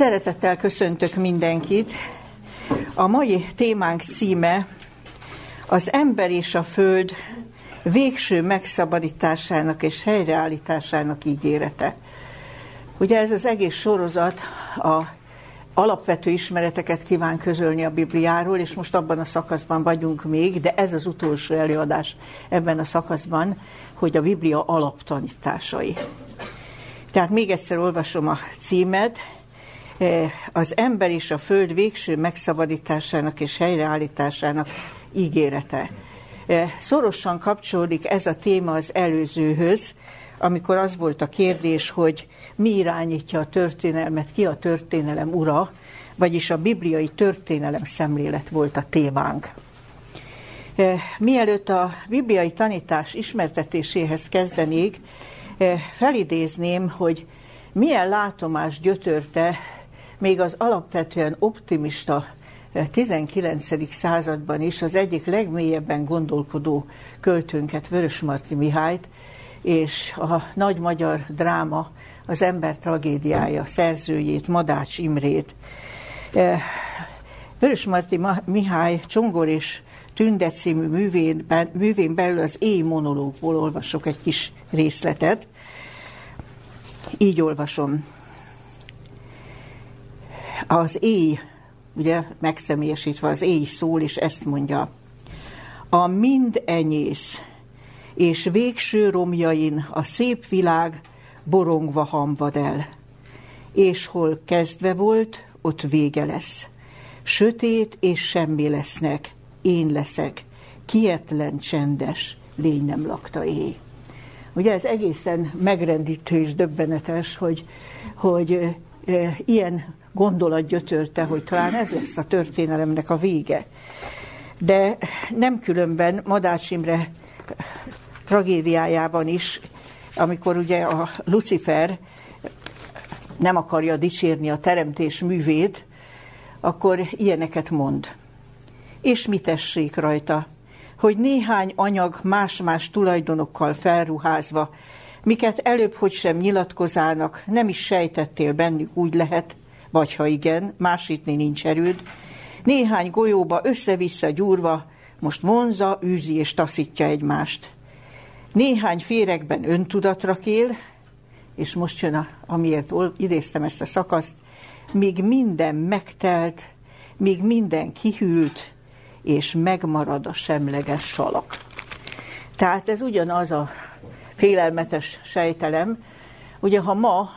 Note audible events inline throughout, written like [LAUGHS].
Szeretettel köszöntök mindenkit. A mai témánk címe az ember és a föld végső megszabadításának és helyreállításának ígérete. Ugye ez az egész sorozat a alapvető ismereteket kíván közölni a Bibliáról, és most abban a szakaszban vagyunk még, de ez az utolsó előadás ebben a szakaszban, hogy a Biblia alaptanításai. Tehát még egyszer olvasom a címet, az ember és a föld végső megszabadításának és helyreállításának ígérete. E, szorosan kapcsolódik ez a téma az előzőhöz, amikor az volt a kérdés, hogy mi irányítja a történelmet, ki a történelem ura, vagyis a bibliai történelem szemlélet volt a témánk. E, mielőtt a bibliai tanítás ismertetéséhez kezdenék, felidézném, hogy milyen látomás gyötörte még az alapvetően optimista 19. században is az egyik legmélyebben gondolkodó költőnket, Vörösmarty Mihályt, és a nagy magyar dráma, az ember tragédiája szerzőjét, Madács Imrét. Vörösmarty Mihály Csongor és Tünde című művén, művén belül az éj monológból olvasok egy kis részletet. Így olvasom. Az éj, ugye megszemélyesítve az éj szól, és ezt mondja. A mind enyész, és végső romjain a szép világ borongva hamvad el. És hol kezdve volt, ott vége lesz. Sötét és semmi lesznek, én leszek, kietlen, csendes, lény nem lakta éj. Ugye ez egészen megrendítő és döbbenetes, hogy, hogy e, ilyen gondolat gyötörte, hogy talán ez lesz a történelemnek a vége. De nem különben Madács Imre tragédiájában is, amikor ugye a Lucifer nem akarja dicsérni a teremtés művét, akkor ilyeneket mond. És mit tessék rajta? hogy néhány anyag más-más tulajdonokkal felruházva, miket előbb hogy sem nyilatkozának, nem is sejtettél bennük úgy lehet, vagy ha igen, másítni nincs erőd, néhány golyóba össze-vissza gyúrva, most vonza, űzi és taszítja egymást. Néhány féregben öntudatra kél, és most jön, a, amiért idéztem ezt a szakaszt, míg minden megtelt, míg minden kihűlt, és megmarad a semleges salak. Tehát ez ugyanaz a félelmetes sejtelem. Ugye, ha ma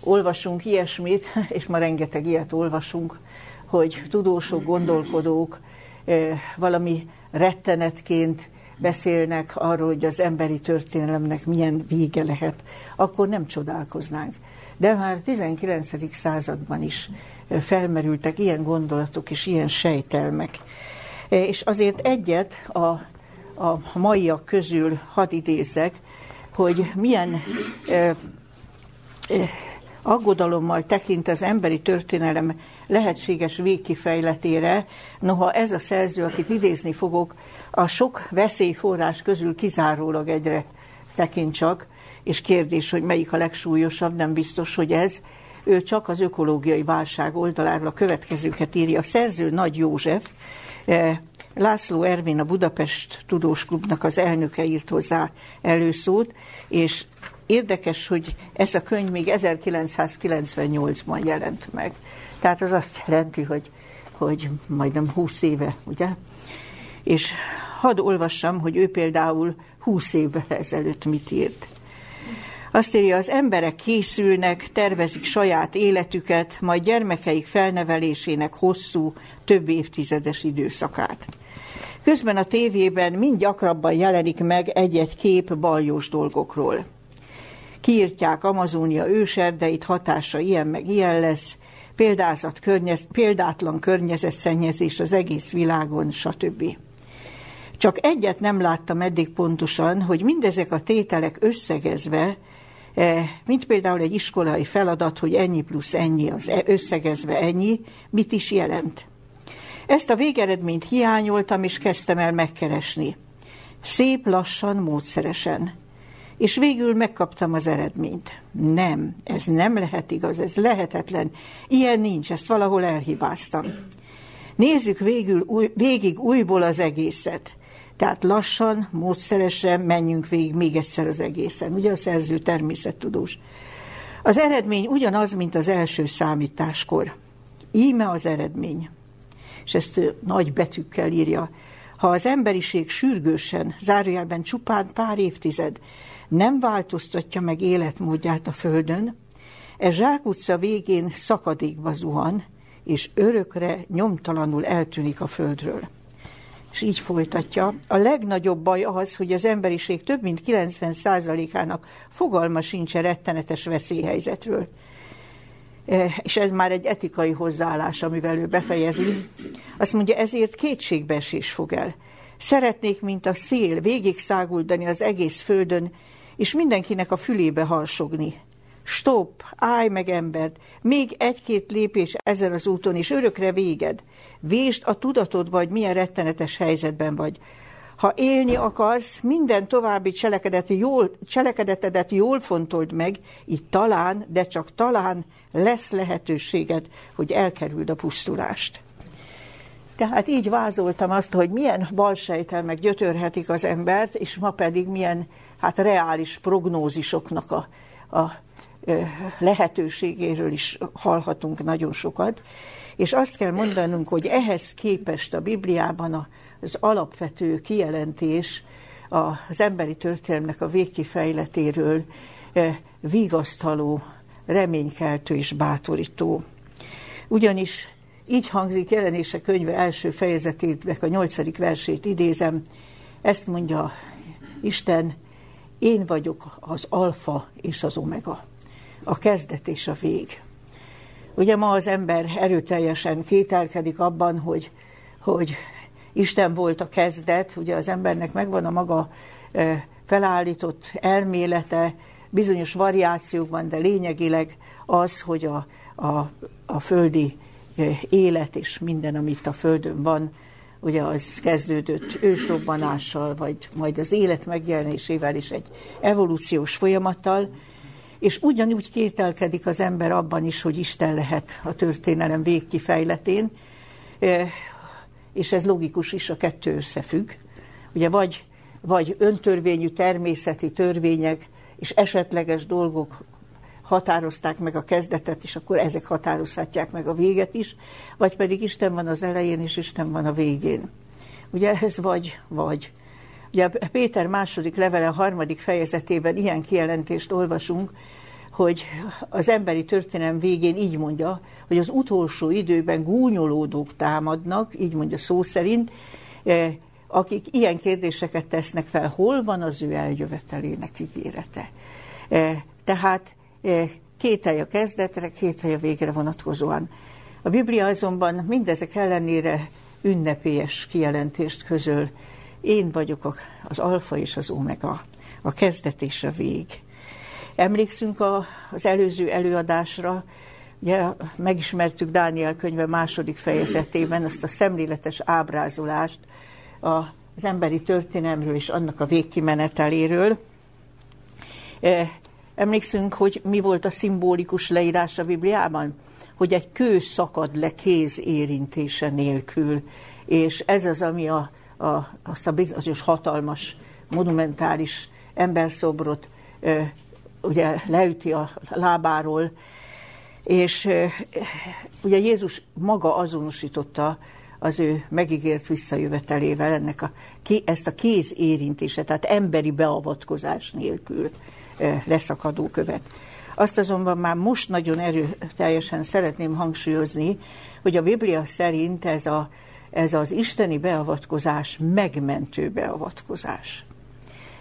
olvasunk ilyesmit, [LAUGHS] és ma rengeteg ilyet olvasunk, hogy tudósok, gondolkodók valami rettenetként beszélnek arról, hogy az emberi történelemnek milyen vége lehet, akkor nem csodálkoznánk. De már 19. században is felmerültek ilyen gondolatok és ilyen sejtelmek. És azért egyet a, a maiak közül hadd idézek, hogy milyen eh, aggodalommal tekint az emberi történelem lehetséges végkifejletére, noha ez a szerző, akit idézni fogok, a sok veszélyforrás közül kizárólag egyre tekint csak, és kérdés, hogy melyik a legsúlyosabb, nem biztos, hogy ez, ő csak az ökológiai válság oldaláról a következőket írja. A szerző Nagy József, eh, László Ervin, a Budapest Tudós Klubnak az elnöke írt hozzá előszót, és érdekes, hogy ez a könyv még 1998-ban jelent meg. Tehát az azt jelenti, hogy, hogy majdnem 20 éve, ugye? És hadd olvassam, hogy ő például 20 évvel ezelőtt mit írt. Azt írja, az emberek készülnek, tervezik saját életüket, majd gyermekeik felnevelésének hosszú, több évtizedes időszakát. Közben a tévében mind gyakrabban jelenik meg egy-egy kép baljós dolgokról. Kiírtják Amazonia őserdeit, hatása ilyen meg ilyen lesz, példázat környez, példátlan környezetszennyezés az egész világon, stb. Csak egyet nem láttam eddig pontosan, hogy mindezek a tételek összegezve E, mint például egy iskolai feladat, hogy ennyi plusz ennyi, az e, összegezve ennyi, mit is jelent. Ezt a végeredményt hiányoltam, és kezdtem el megkeresni. Szép lassan, módszeresen. És végül megkaptam az eredményt. Nem, ez nem lehet igaz, ez lehetetlen. Ilyen nincs, ezt valahol elhibáztam. Nézzük végül, új, végig újból az egészet. Tehát lassan, módszeresen menjünk végig még egyszer az egészen. Ugye a szerző természettudós. Az eredmény ugyanaz, mint az első számításkor. Íme az eredmény. És ezt nagy betűkkel írja. Ha az emberiség sürgősen, zárójelben csupán pár évtized, nem változtatja meg életmódját a Földön, e zsákutca végén szakadékba zuhan, és örökre nyomtalanul eltűnik a Földről. És így folytatja. A legnagyobb baj az, hogy az emberiség több mint 90%-ának fogalma sincs a rettenetes veszélyhelyzetről. E, és ez már egy etikai hozzáállás, amivel ő befejezi. Azt mondja, ezért kétségbeesés fog el. Szeretnék, mint a szél, végig száguldani az egész földön, és mindenkinek a fülébe harsogni. Stop, állj meg embert, még egy-két lépés ezen az úton, és örökre véged. Vésd a tudatodba, hogy milyen rettenetes helyzetben vagy. Ha élni akarsz, minden további cselekedet jól, cselekedetedet jól fontold meg, itt talán, de csak talán lesz lehetőséged, hogy elkerüld a pusztulást. Tehát így vázoltam azt, hogy milyen balsejtel meg gyötörhetik az embert, és ma pedig milyen hát reális prognózisoknak a, a lehetőségéről is hallhatunk nagyon sokat. És azt kell mondanunk, hogy ehhez képest a Bibliában az alapvető kijelentés az emberi történelmnek a végkifejletéről vigasztaló, reménykeltő és bátorító. Ugyanis így hangzik jelenése könyve első fejezetét, a nyolcadik versét idézem, ezt mondja Isten, én vagyok az alfa és az omega, a kezdet és a vég. Ugye ma az ember erőteljesen kételkedik abban, hogy, hogy Isten volt a kezdet, ugye az embernek megvan a maga felállított elmélete, bizonyos variációkban, de lényegileg az, hogy a, a, a földi élet és minden, amit a Földön van, ugye az kezdődött ősrobbanással, vagy majd az élet megjelenésével is egy evolúciós folyamattal, és ugyanúgy kételkedik az ember abban is, hogy Isten lehet a történelem végkifejletén, és ez logikus is, a kettő összefügg. Ugye vagy, vagy öntörvényű természeti törvények és esetleges dolgok határozták meg a kezdetet, és akkor ezek határozhatják meg a véget is, vagy pedig Isten van az elején, és Isten van a végén. Ugye ez vagy, vagy. Ugye Péter második levele a harmadik fejezetében ilyen kijelentést olvasunk, hogy az emberi történelem végén így mondja, hogy az utolsó időben gúnyolódók támadnak, így mondja szó szerint, eh, akik ilyen kérdéseket tesznek fel, hol van az ő eljövetelének ígérete. Eh, tehát két hely a kezdetre, két hely a végre vonatkozóan. A Biblia azonban mindezek ellenére ünnepélyes kijelentést közöl. Én vagyok az alfa és az omega, a kezdet és a vég. Emlékszünk a, az előző előadásra, ugye megismertük Dániel könyve második fejezetében azt a szemléletes ábrázolást az emberi történelmről és annak a végkimeneteléről. Emlékszünk, hogy mi volt a szimbolikus leírás a Bibliában? Hogy egy kő szakad le kéz érintése nélkül. És ez az, ami a, a, azt a bizonyos hatalmas, monumentális emberszobrot ö, ugye leüti a lábáról, és ö, ugye Jézus maga azonosította az ő megígért visszajövetelével ennek a, ezt a kéz érintése, tehát emberi beavatkozás nélkül leszakadó követ. Azt azonban már most nagyon erőteljesen szeretném hangsúlyozni, hogy a Biblia szerint ez, a, ez az isteni beavatkozás megmentő beavatkozás.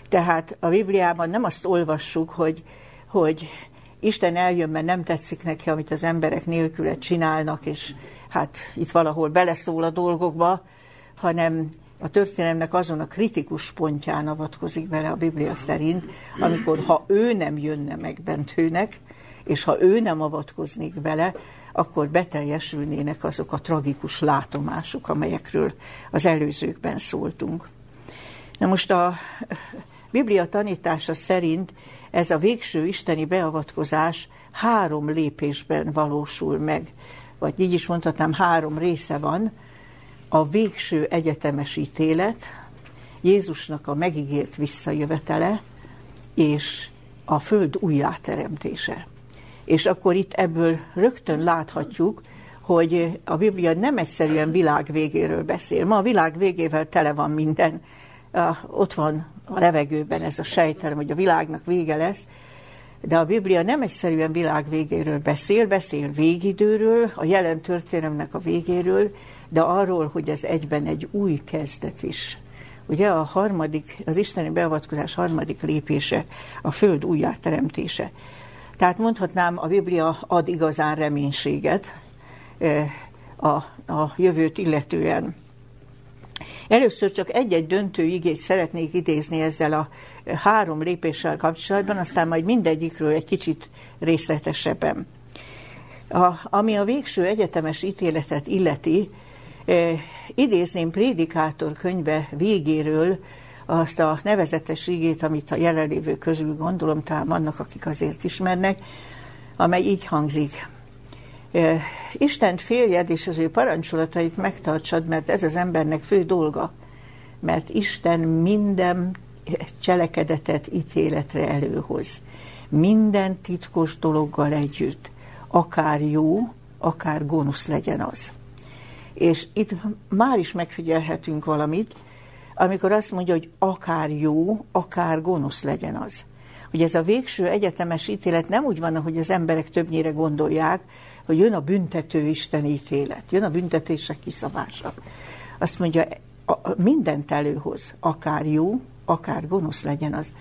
Tehát a Bibliában nem azt olvassuk, hogy, hogy Isten eljön, mert nem tetszik neki, amit az emberek nélküle csinálnak, és hát itt valahol beleszól a dolgokba, hanem a történelemnek azon a kritikus pontján avatkozik bele a Biblia szerint, amikor ha ő nem jönne meg bentőnek, és ha ő nem avatkoznék bele, akkor beteljesülnének azok a tragikus látomások, amelyekről az előzőkben szóltunk. Na most a Biblia tanítása szerint ez a végső isteni beavatkozás három lépésben valósul meg, vagy így is mondhatnám, három része van. A végső egyetemes ítélet, Jézusnak a megígért visszajövetele, és a föld újjáteremtése. És akkor itt ebből rögtön láthatjuk, hogy a Biblia nem egyszerűen világ végéről beszél. Ma a világ végével tele van minden. Ott van a levegőben ez a sejtelem, hogy a világnak vége lesz, de a Biblia nem egyszerűen világ végéről beszél, beszél végidőről, a jelen történelemnek a végéről, de arról, hogy ez egyben egy új kezdet is. Ugye a harmadik, az isteni beavatkozás harmadik lépése, a föld újjáteremtése. Tehát mondhatnám, a Biblia ad igazán reménységet eh, a, a jövőt illetően. Először csak egy-egy döntő igét szeretnék idézni ezzel a három lépéssel kapcsolatban, aztán majd mindegyikről egy kicsit részletesebben. A, ami a végső egyetemes ítéletet illeti, idézném Prédikátor könyve végéről azt a nevezetes igét, amit a jelenlévő közül gondolom, talán vannak, akik azért ismernek, amely így hangzik. Istent féljed, és az ő parancsolatait megtartsad, mert ez az embernek fő dolga. Mert Isten minden cselekedetet ítéletre előhoz. Minden titkos dologgal együtt. Akár jó, akár gonosz legyen az. És itt már is megfigyelhetünk valamit, amikor azt mondja, hogy akár jó, akár gonosz legyen az. Hogy ez a végső egyetemes ítélet nem úgy van, hogy az emberek többnyire gondolják, hogy jön a büntető Isten ítélet, jön a büntetések kiszabása. Azt mondja, mindent előhoz, akár jó, akár gonosz legyen az.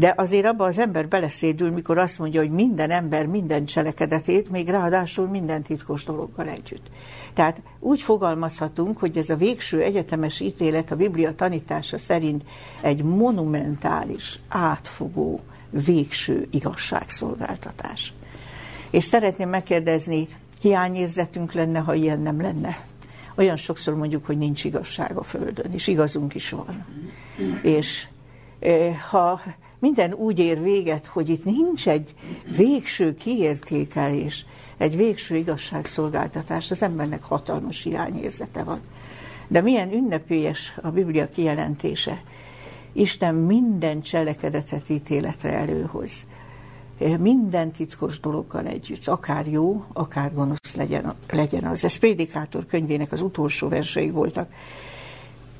De azért abban az ember beleszédül, mikor azt mondja, hogy minden ember minden cselekedetét, még ráadásul minden titkos dologgal együtt. Tehát úgy fogalmazhatunk, hogy ez a végső egyetemes ítélet a Biblia tanítása szerint egy monumentális, átfogó, végső igazságszolgáltatás. És szeretném megkérdezni, hiányérzetünk lenne, ha ilyen nem lenne? Olyan sokszor mondjuk, hogy nincs igazság a Földön, és igazunk is van. És eh, ha minden úgy ér véget, hogy itt nincs egy végső kiértékelés, egy végső igazságszolgáltatás, az embernek hatalmas hiányérzete van. De milyen ünnepélyes a Biblia kijelentése. Isten minden cselekedetet ítéletre előhoz. Minden titkos dologgal együtt, akár jó, akár gonosz legyen, legyen az. Ez Prédikátor könyvének az utolsó versei voltak.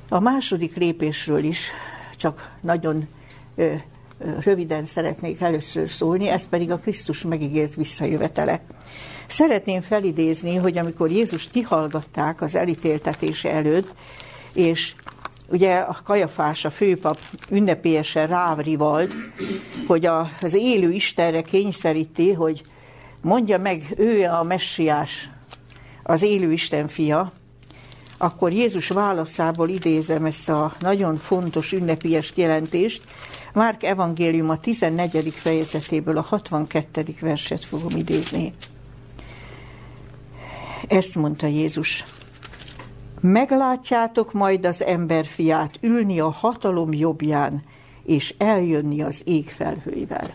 A második lépésről is csak nagyon röviden szeretnék először szólni, ez pedig a Krisztus megígért visszajövetele. Szeretném felidézni, hogy amikor Jézust kihallgatták az elítéltetése előtt, és ugye a Kajafás, a főpap ünnepélyesen rávrivalt, hogy az élő Istenre kényszeríti, hogy mondja meg, ő a messiás, az élő Isten fia, akkor Jézus válaszából idézem ezt a nagyon fontos ünnepélyes jelentést. Márk evangélium a 14. fejezetéből a 62. verset fogom idézni. Ezt mondta Jézus. Meglátjátok majd az emberfiát ülni a hatalom jobbján, és eljönni az ég felhőivel.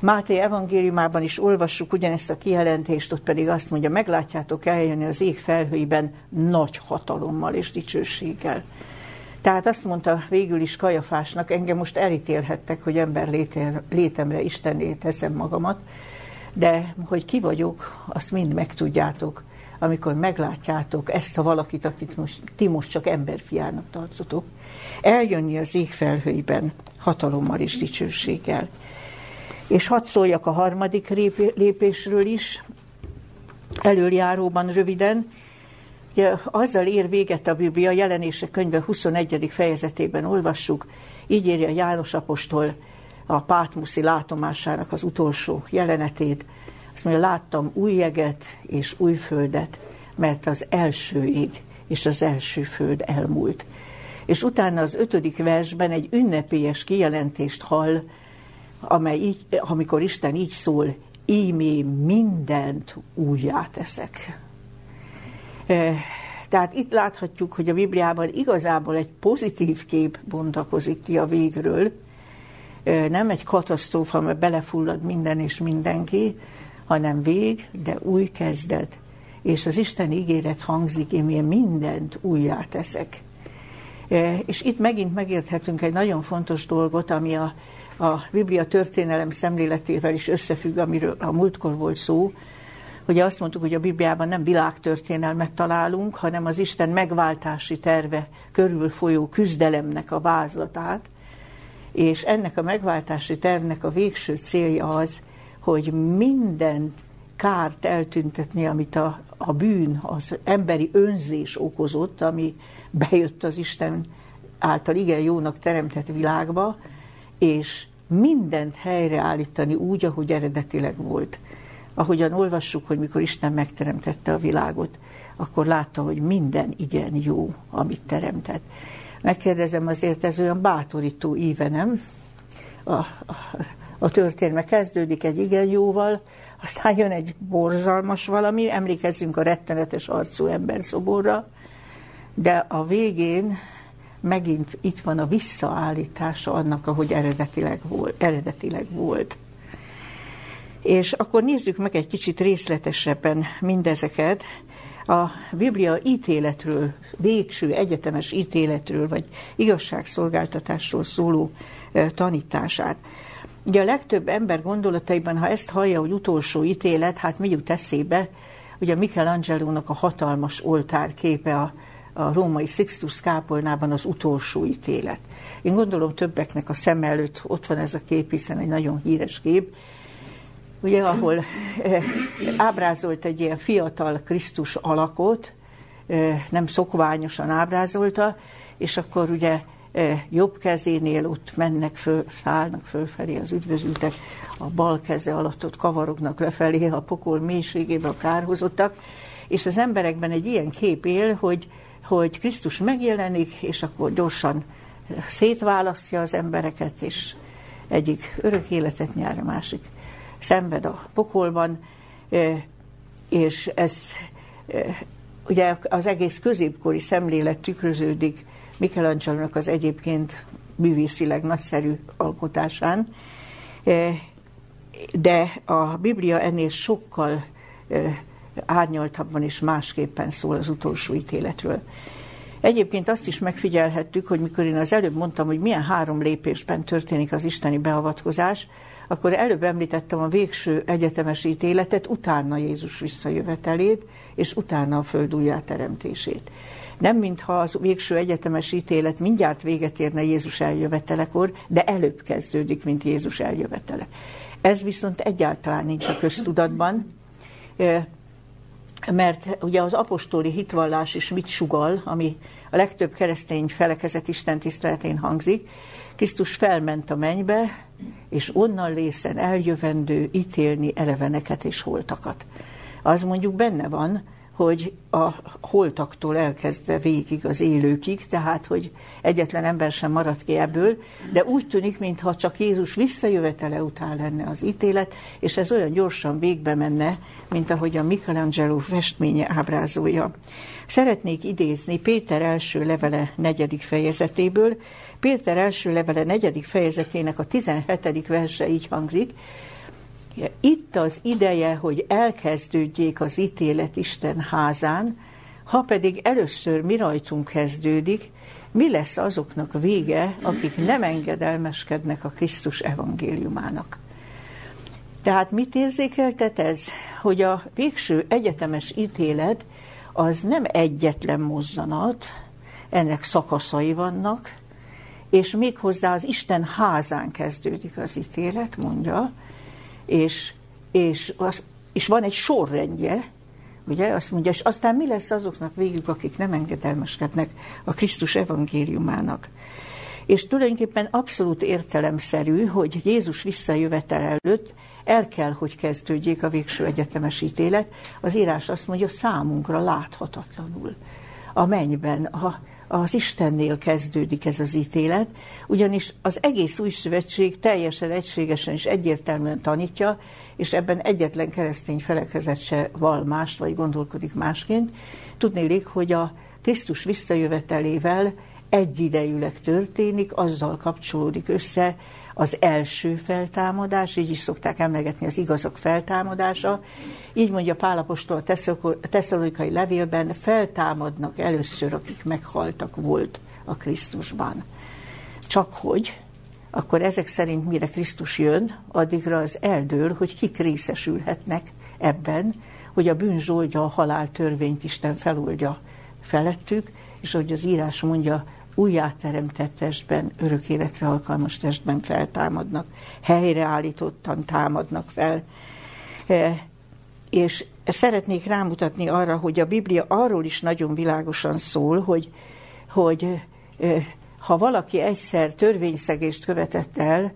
Máté evangéliumában is olvassuk ugyanezt a kijelentést, ott pedig azt mondja, meglátjátok eljönni az ég felhőiben nagy hatalommal és dicsőséggel. Tehát azt mondta végül is Kajafásnak, engem most elítélhettek, hogy ember létemre Istenné teszem magamat, de hogy ki vagyok, azt mind megtudjátok, amikor meglátjátok ezt a valakit, akit most, ti most csak emberfiának tartotok, eljönni az ég felhőiben hatalommal és dicsőséggel. És hadd szóljak a harmadik lépésről is, előjáróban röviden. Azzal ér véget a Biblia, jelenése könyve 21. fejezetében olvassuk, így írja János apostol a Pátmuszi látomásának az utolsó jelenetét. Azt mondja, láttam új jeget és új földet, mert az első ég és az első föld elmúlt. És utána az ötödik versben egy ünnepélyes kijelentést hall, amely így, amikor Isten így szól, ímé mindent újjá teszek. E, Tehát itt láthatjuk, hogy a Bibliában igazából egy pozitív kép bontakozik ki a végről, nem egy katasztrófa, mert belefullad minden és mindenki, hanem vég, de új kezdet. És az Isten ígéret hangzik, én mindent újjá teszek. És itt megint megérthetünk egy nagyon fontos dolgot, ami a, a Biblia történelem szemléletével is összefügg, amiről a múltkor volt szó, hogy azt mondtuk, hogy a Bibliában nem világtörténelmet találunk, hanem az Isten megváltási terve körül folyó küzdelemnek a vázlatát, és ennek a megváltási tervnek a végső célja az, hogy minden kárt eltüntetni, amit a, a bűn, az emberi önzés okozott, ami bejött az Isten által igen jónak teremtett világba, és mindent helyreállítani úgy, ahogy eredetileg volt. Ahogyan olvassuk, hogy mikor Isten megteremtette a világot, akkor látta, hogy minden igen jó, amit teremtett. Megkérdezem azért, ez olyan bátorító íve, nem? A, a, a történelme kezdődik egy igen jóval, aztán jön egy borzalmas valami, emlékezzünk a rettenetes arcú ember szoborra, de a végén megint itt van a visszaállítása annak, ahogy eredetileg. Eredetileg volt. És akkor nézzük meg egy kicsit részletesebben mindezeket. A Biblia ítéletről, végső egyetemes ítéletről, vagy igazságszolgáltatásról szóló tanítását. Ugye a legtöbb ember gondolataiban, ha ezt hallja, hogy utolsó ítélet, hát mi jut eszébe, ugye Michelangelo-nak a hatalmas oltár képe a, a római Sixtus kápolnában az utolsó ítélet. Én gondolom többeknek a szem előtt ott van ez a kép, hiszen egy nagyon híres kép, ugye, ahol eh, ábrázolt egy ilyen fiatal Krisztus alakot, eh, nem szokványosan ábrázolta, és akkor ugye eh, jobb kezénél ott mennek föl, szállnak fölfelé az üdvözültek, a bal keze alatt ott kavarognak lefelé a pokol mélységébe a kárhozottak, és az emberekben egy ilyen kép él, hogy, hogy Krisztus megjelenik, és akkor gyorsan szétválasztja az embereket, és egyik örök életet nyár, a másik szenved a pokolban, és ez ugye az egész középkori szemlélet tükröződik michelangelo az egyébként művészileg nagyszerű alkotásán, de a Biblia ennél sokkal árnyaltabban és másképpen szól az utolsó ítéletről. Egyébként azt is megfigyelhettük, hogy mikor én az előbb mondtam, hogy milyen három lépésben történik az isteni beavatkozás, akkor előbb említettem a végső egyetemes ítéletet, utána Jézus visszajövetelét, és utána a föld újjáteremtését. Nem mintha az végső egyetemes ítélet mindjárt véget érne Jézus eljövetelekor, de előbb kezdődik, mint Jézus eljövetele. Ez viszont egyáltalán nincs a köztudatban, mert ugye az apostoli hitvallás is mit sugal, ami a legtöbb keresztény felekezet Isten tiszteletén hangzik, Krisztus felment a mennybe, és onnan lészen eljövendő ítélni eleveneket és holtakat. Az mondjuk benne van, hogy a holtaktól elkezdve végig az élőkig, tehát hogy egyetlen ember sem maradt ki ebből, de úgy tűnik, mintha csak Jézus visszajövetele után lenne az ítélet, és ez olyan gyorsan végbe menne, mint ahogy a Michelangelo festménye ábrázolja. Szeretnék idézni Péter első levele negyedik fejezetéből. Péter első levele negyedik fejezetének a 17. verse így hangzik, itt az ideje, hogy elkezdődjék az ítélet Isten házán, ha pedig először mi rajtunk kezdődik, mi lesz azoknak vége, akik nem engedelmeskednek a Krisztus evangéliumának. Tehát mit érzékeltet ez? Hogy a végső egyetemes ítélet az nem egyetlen mozzanat, ennek szakaszai vannak, és méghozzá az Isten házán kezdődik az ítélet, mondja, és, és, az, és van egy sorrendje, ugye, azt mondja, és aztán mi lesz azoknak végük, akik nem engedelmeskednek a Krisztus evangéliumának. És tulajdonképpen abszolút értelemszerű, hogy Jézus visszajövetel előtt el kell, hogy kezdődjék a végső egyetemes ítélet. Az írás azt mondja, számunkra láthatatlanul. A mennyben, a, az Istennél kezdődik ez az ítélet, ugyanis az egész új szövetség teljesen egységesen és egyértelműen tanítja, és ebben egyetlen keresztény felekezet se val mást, vagy gondolkodik másként. Tudnélik, hogy a Krisztus visszajövetelével egyidejűleg történik, azzal kapcsolódik össze az első feltámadás, így is szokták emlegetni az igazak feltámadása. Így mondja Pálapostól a tesszalonikai levélben, feltámadnak először, akik meghaltak volt a Krisztusban. Csak hogy, akkor ezek szerint mire Krisztus jön, addigra az eldől, hogy kik részesülhetnek ebben, hogy a bűn zsoldja a halál törvényt Isten feloldja felettük, és hogy az írás mondja, újjáteremtett testben, örök életre alkalmas testben feltámadnak, helyreállítottan támadnak fel. E, és szeretnék rámutatni arra, hogy a Biblia arról is nagyon világosan szól, hogy, hogy e, ha valaki egyszer törvényszegést követett el,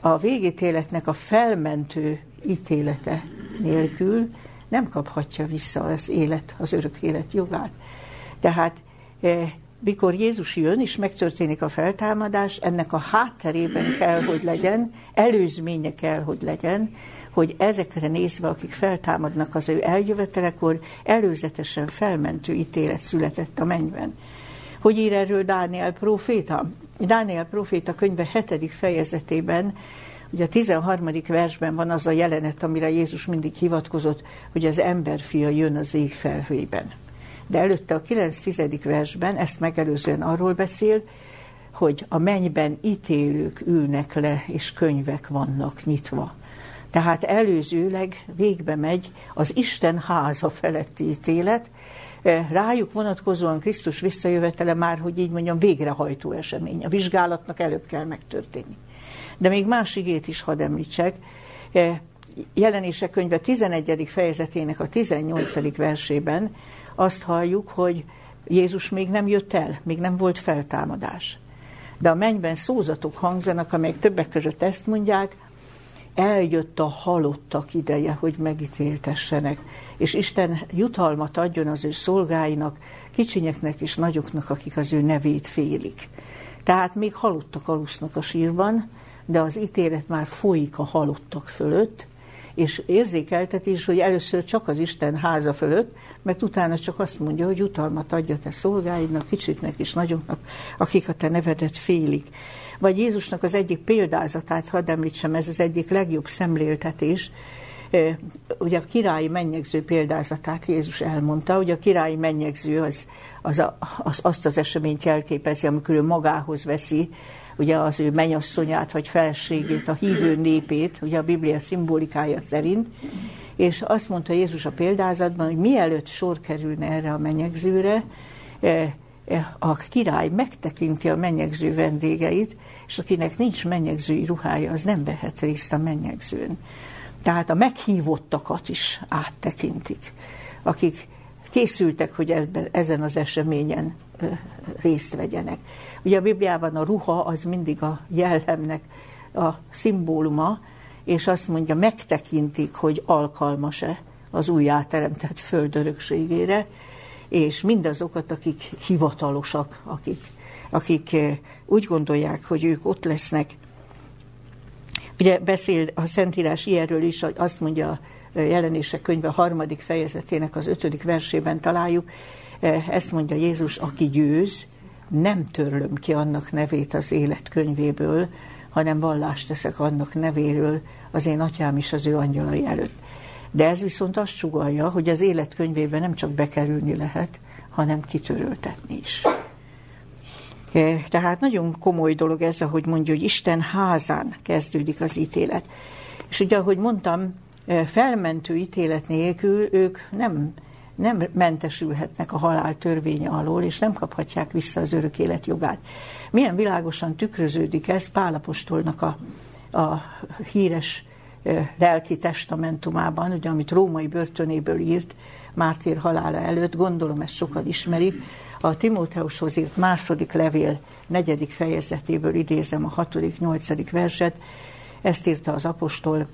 a végítéletnek a felmentő ítélete nélkül nem kaphatja vissza az élet, az örök élet jogát. Tehát e, mikor Jézus jön, és megtörténik a feltámadás, ennek a hátterében kell, hogy legyen, előzménye kell, hogy legyen, hogy ezekre nézve, akik feltámadnak az ő eljövetelekor, előzetesen felmentő ítélet született a mennyben. Hogy ír erről Dániel próféta? Dániel próféta könyve 7. fejezetében, ugye a 13. versben van az a jelenet, amire Jézus mindig hivatkozott, hogy az emberfia jön az ég felhőjében de előtte a 9-10. versben ezt megelőzően arról beszél, hogy a mennyben ítélők ülnek le, és könyvek vannak nyitva. Tehát előzőleg végbe megy az Isten háza feletti ítélet, eh, rájuk vonatkozóan Krisztus visszajövetele már, hogy így mondjam, végrehajtó esemény. A vizsgálatnak előbb kell megtörténni. De még más igét is hadd említsek. Eh, jelenések könyve 11. fejezetének a 18. versében azt halljuk, hogy Jézus még nem jött el, még nem volt feltámadás. De a mennyben szózatok hangzanak, amelyek többek között ezt mondják, eljött a halottak ideje, hogy megítéltessenek, és Isten jutalmat adjon az ő szolgáinak, kicsinyeknek és nagyoknak, akik az ő nevét félik. Tehát még halottak alusznak a sírban, de az ítélet már folyik a halottak fölött, és érzékeltetés, hogy először csak az Isten háza fölött, mert utána csak azt mondja, hogy utalmat adja te szolgáidnak, kicsiknek és nagyoknak, akik a te nevedet félik. Vagy Jézusnak az egyik példázatát, hadd említsem, ez az egyik legjobb szemléltetés, ugye a királyi mennyegző példázatát Jézus elmondta, hogy a királyi mennyegző az, az, a, az azt az eseményt jelképezi, amikor ő magához veszi ugye az ő menyasszonyát vagy felségét, a hívő népét, ugye a Biblia szimbolikája szerint, és azt mondta Jézus a példázatban, hogy mielőtt sor kerülne erre a menyegzőre, eh, eh, a király megtekinti a menyegző vendégeit, és akinek nincs menyegzői ruhája, az nem vehet részt a menyegzőn. Tehát a meghívottakat is áttekintik, akik készültek, hogy ebben, ezen az eseményen részt vegyenek. Ugye a Bibliában a ruha az mindig a jellemnek a szimbóluma, és azt mondja, megtekintik, hogy alkalmas-e az újjáteremtett föld örökségére, és mindazokat, akik hivatalosak, akik, akik eh, úgy gondolják, hogy ők ott lesznek. Ugye beszél a Szentírás ilyenről is, azt mondja a jelenések könyve harmadik fejezetének az ötödik versében találjuk, eh, ezt mondja Jézus, aki győz, nem törlöm ki annak nevét az élet könyvéből, hanem vallást teszek annak nevéről az én atyám is az ő angyalai előtt. De ez viszont azt sugalja, hogy az életkönyvébe nem csak bekerülni lehet, hanem kitöröltetni is. E, tehát nagyon komoly dolog ez, ahogy mondja, hogy Isten házán kezdődik az ítélet. És ugye, ahogy mondtam, e, felmentő ítélet nélkül ők nem nem mentesülhetnek a halál törvénye alól, és nem kaphatják vissza az örök élet jogát. Milyen világosan tükröződik ez Pálapostolnak a, a híres lelki testamentumában, ugye, amit római börtönéből írt, mártír halála előtt, gondolom ezt sokan ismerik, a Timóteushoz írt második levél negyedik fejezetéből idézem a hatodik, nyolcadik verset, ezt írta az apostol,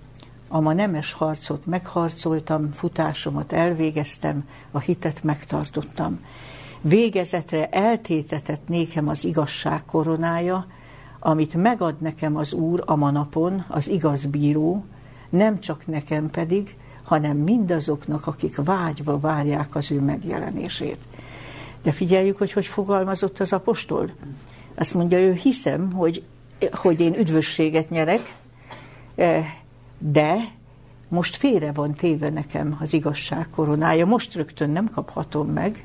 a ma nemes harcot megharcoltam, futásomat elvégeztem, a hitet megtartottam. Végezetre eltétetett nékem az igazság koronája, amit megad nekem az Úr a manapon, az igaz bíró, nem csak nekem pedig, hanem mindazoknak, akik vágyva várják az ő megjelenését. De figyeljük, hogy hogy fogalmazott az apostol. Azt mondja, ő hiszem, hogy, hogy én üdvösséget nyerek, eh, de most félre van téve nekem az igazság koronája, most rögtön nem kaphatom meg,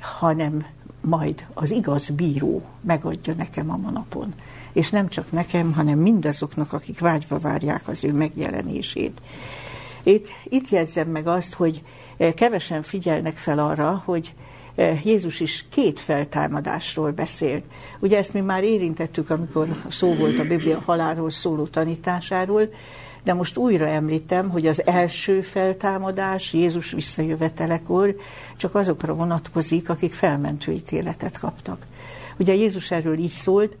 hanem majd az igaz bíró megadja nekem a manapon. És nem csak nekem, hanem mindazoknak, akik vágyva várják az ő megjelenését. Itt, itt jegyzem meg azt, hogy kevesen figyelnek fel arra, hogy Jézus is két feltámadásról beszél. Ugye ezt mi már érintettük, amikor szó volt a Biblia halálról szóló tanításáról, de most újra említem, hogy az első feltámadás Jézus visszajövetelekor csak azokra vonatkozik, akik felmentő ítéletet kaptak. Ugye Jézus erről így szólt,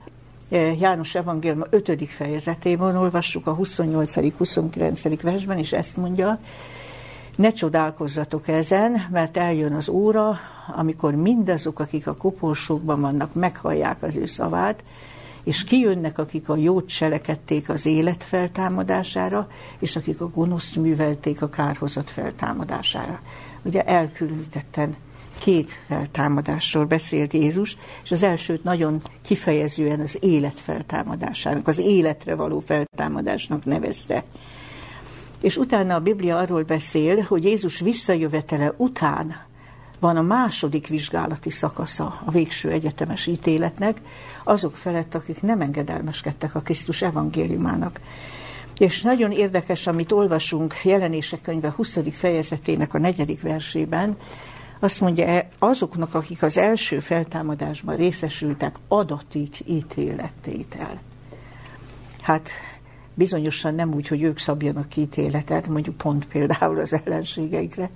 eh, János Evangélium 5. fejezetében olvassuk a 28.-29. versben, és ezt mondja, ne csodálkozzatok ezen, mert eljön az óra, amikor mindazok, akik a koporsókban vannak, meghallják az ő szavát, és kijönnek, akik a jót cselekedték az élet feltámadására, és akik a gonoszt művelték a kárhozat feltámadására. Ugye elkülönítetten két feltámadásról beszélt Jézus, és az elsőt nagyon kifejezően az élet feltámadásának, az életre való feltámadásnak nevezte. És utána a Biblia arról beszél, hogy Jézus visszajövetele után van a második vizsgálati szakasza a végső egyetemes ítéletnek, azok felett, akik nem engedelmeskedtek a Krisztus evangéliumának. És nagyon érdekes, amit olvasunk jelenések könyve 20. fejezetének a negyedik versében, azt mondja, e, azoknak, akik az első feltámadásban részesültek, adatik ítélettétel. Hát bizonyosan nem úgy, hogy ők szabjanak ki ítéletet, mondjuk pont például az ellenségeikre,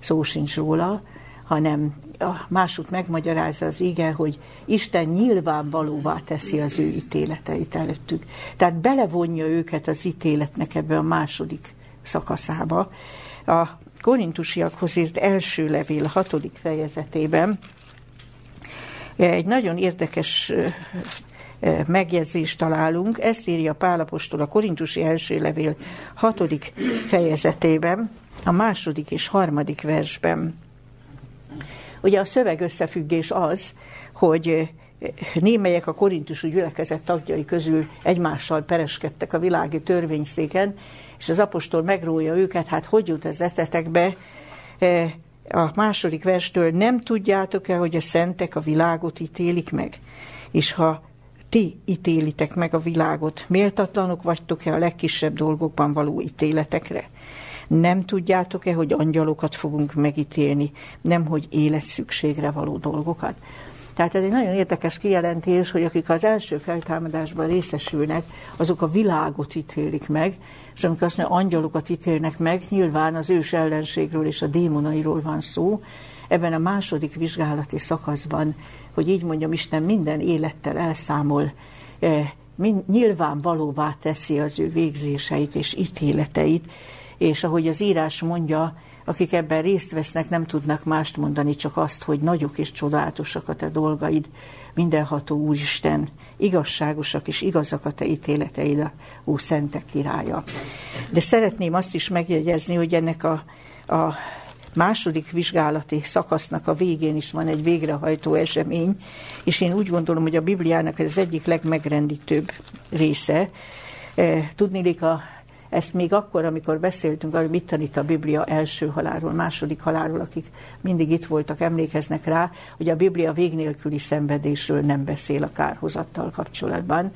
szó sincs róla, hanem a másút megmagyarázza az ige, hogy Isten nyilvánvalóvá teszi az ő ítéleteit előttük. Tehát belevonja őket az ítéletnek ebbe a második szakaszába. A korintusiakhoz írt első levél hatodik fejezetében egy nagyon érdekes megjegyzést találunk. Ezt írja Pálapostól a korintusi első levél hatodik fejezetében, a második és harmadik versben. Ugye a szöveg összefüggés az, hogy némelyek a korintusú gyülekezet tagjai közül egymással pereskedtek a világi törvényszéken, és az apostol megrója őket, hát hogy jut ez etetekbe? Eh, a második verstől nem tudjátok-e, hogy a szentek a világot ítélik meg? És ha ti ítélitek meg a világot, méltatlanok vagytok-e a legkisebb dolgokban való ítéletekre? Nem tudjátok-e, hogy angyalokat fogunk megítélni, nem hogy élet szükségre való dolgokat? Tehát ez egy nagyon érdekes kijelentés, hogy akik az első feltámadásban részesülnek, azok a világot ítélik meg, és amikor azt mondja, angyalokat ítélnek meg, nyilván az ős ellenségről és a démonairól van szó, ebben a második vizsgálati szakaszban, hogy így mondjam, Isten minden élettel elszámol, eh, nyilvánvalóvá teszi az ő végzéseit és ítéleteit, és ahogy az írás mondja, akik ebben részt vesznek, nem tudnak mást mondani, csak azt, hogy nagyok és csodálatosak a te dolgaid, mindenható Úristen, igazságosak és igazak a te ítéleteid, Ó Szentek királya. De szeretném azt is megjegyezni, hogy ennek a, a második vizsgálati szakasznak a végén is van egy végrehajtó esemény, és én úgy gondolom, hogy a Bibliának ez az egyik legmegrendítőbb része. Eh, tudnélik, a ezt még akkor, amikor beszéltünk arról, mit tanít a Biblia első halálról, második halálról, akik mindig itt voltak, emlékeznek rá, hogy a Biblia végnélküli szenvedésről nem beszél a kárhozattal kapcsolatban.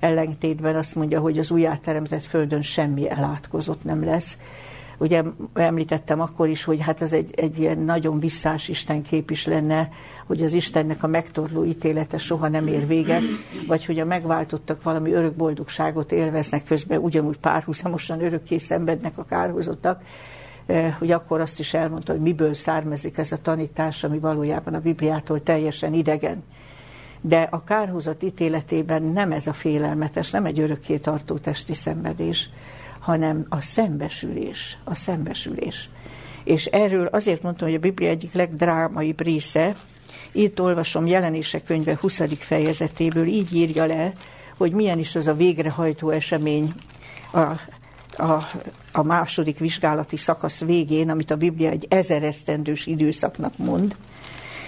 Ellentétben azt mondja, hogy az újjáteremtett földön semmi elátkozott nem lesz, Ugye említettem akkor is, hogy hát ez egy, egy ilyen nagyon visszás Isten kép is lenne, hogy az Istennek a megtorló ítélete soha nem ér véget, vagy hogy a megváltottak valami örök boldogságot élveznek közben, ugyanúgy párhuzamosan örökké szenvednek a kárhozottak, e, hogy akkor azt is elmondta, hogy miből származik ez a tanítás, ami valójában a Bibliától teljesen idegen. De a kárhozat ítéletében nem ez a félelmetes, nem egy örökké tartó testi szenvedés, hanem a szembesülés, a szembesülés. És erről azért mondtam, hogy a Biblia egyik legdrámaibb része, itt olvasom jelenések könyve 20. fejezetéből, így írja le, hogy milyen is az a végrehajtó esemény a, a, a második vizsgálati szakasz végén, amit a Biblia egy ezeresztendős időszaknak mond.